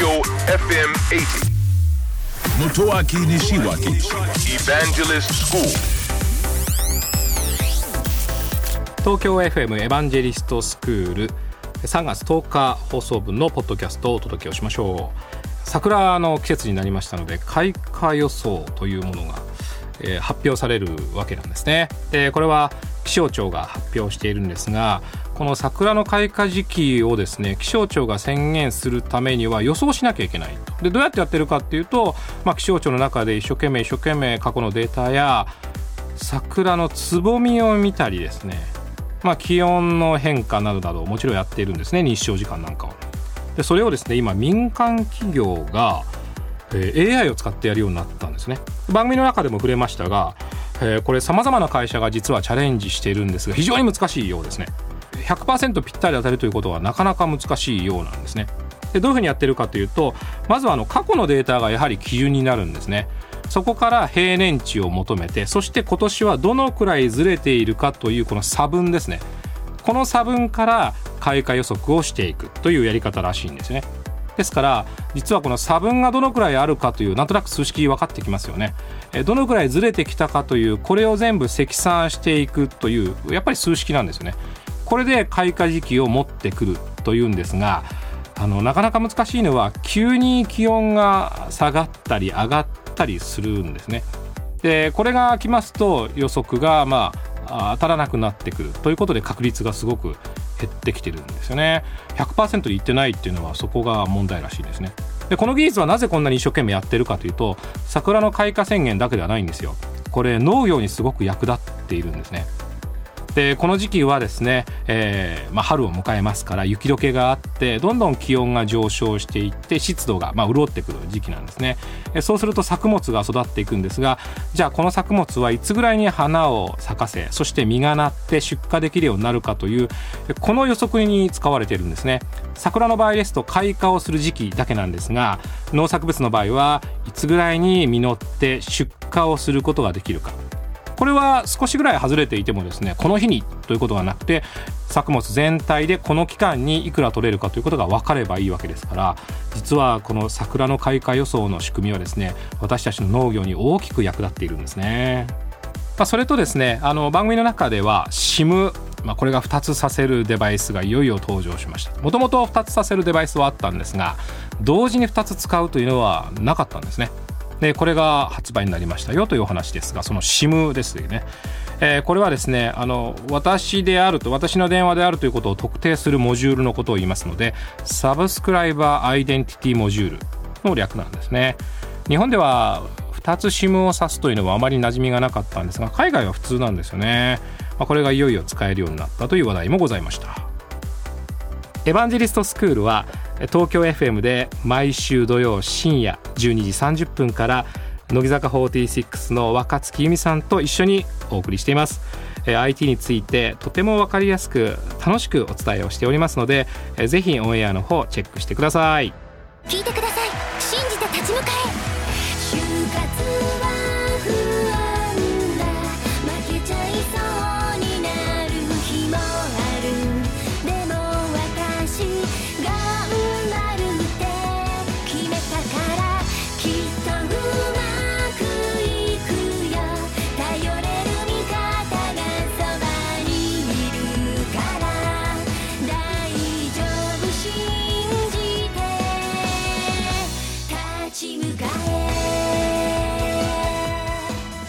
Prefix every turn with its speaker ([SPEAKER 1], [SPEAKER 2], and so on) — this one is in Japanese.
[SPEAKER 1] Tokyo FM 80.
[SPEAKER 2] Motoaki Nishiwaki
[SPEAKER 1] Evangelist School.
[SPEAKER 3] 東京 FM エヴァンジェリストスクール3月10日放送分のポッドキャストをお届けをしましょう桜の季節になりましたので開花予想というものが、えー発表されるわけなんですねでこれは気象庁が発表しているんですがこの桜の開花時期をですね気象庁が宣言するためには予想しなきゃいけないと。でどうやってやってるかっていうと、まあ、気象庁の中で一生懸命一生懸命過去のデータや桜のつぼみを見たりですね。まあ、気温の変化などなどもちろんやっているんですね日照時間なんかを。でそれをですね今民間企業が、え AI を使ってやるようになったんですね。番組の中でも触れましたが、えこれさまざまな会社が実はチャレンジしているんですが非常に難しいようですね。100%ぴったり当たるということはなかなか難しいようなんですね。でどういうふうにやってるかというとまずはあの過去のデータがやはり基準になるんですね。そこから平年値を求めてそして今年はどのくらいずれているかというこの差分ですね。この差分から開花予測をしていくというやり方らしいんですね。ですから実はこの差分がどのくらいあるかというなんとなく数式分かってきますよね。どのくらいずれてきたかというこれを全部積算していくというやっぱり数式なんですよね。これで開花時期を持ってくるというんですがあのなかなか難しいのは急に気温が下がったり上がったりするんですね。でこれが来ますと予測がまあ当たらなくなってくるということで確率がすごく減ってきてるんですよね。100%でいってないっていうのはそこが問題らしいですね。でこの技術はなぜこんなに一生懸命やってるかというと桜の開花宣言だけではないんですよ。これ農業にすごく役立っているんですね。でこの時期はですね、えーまあ、春を迎えますから雪解けがあってどんどん気温が上昇していって湿度が、まあ、潤ってくる時期なんですね。えそうすると作物が育っていくんですがじゃあこの作物はいつぐらいに花を咲かせそして実がなって出荷できるようになるかというこの予測に使われているんですね。桜の場合ですと開花をする時期だけなんですが農作物の場合はいつぐらいに実って出荷をすることができるか。これは少しぐらい外れていてもですねこの日にということがなくて作物全体でこの期間にいくら取れるかということが分かればいいわけですから実はこの桜の開花予想の仕組みはですね私たちの農業に大きく役立っているんですね。まあ、それとですねあの番組の中では SIM まあ、これが2つさせるデバイスがいよいよ登場しましたもともと2つさせるデバイスはあったんですが同時に2つ使うというのはなかったんですねでこれが発売になりましたよというお話ですがその SIM ですよね、えーこれはですねあの私であると私の電話であるということを特定するモジュールのことを言いますのでサブスクライバーアイデンティティモジュールの略なんですね。日本では2つ SIM を指すというのはあまり馴染みがなかったんですが海外は普通なんですよね、まあ、これがいよいよ使えるようになったという話題もございました。エヴァンジェリストスクールは東京 FM で毎週土曜深夜12時30分から乃木坂46の若月由美さんと一緒にお送りしています。IT についてとても分かりやすく楽しくお伝えをしておりますのでぜひオンエアの方チェックしてください。
[SPEAKER 4] 聞いてください。信じて立ち向かえ。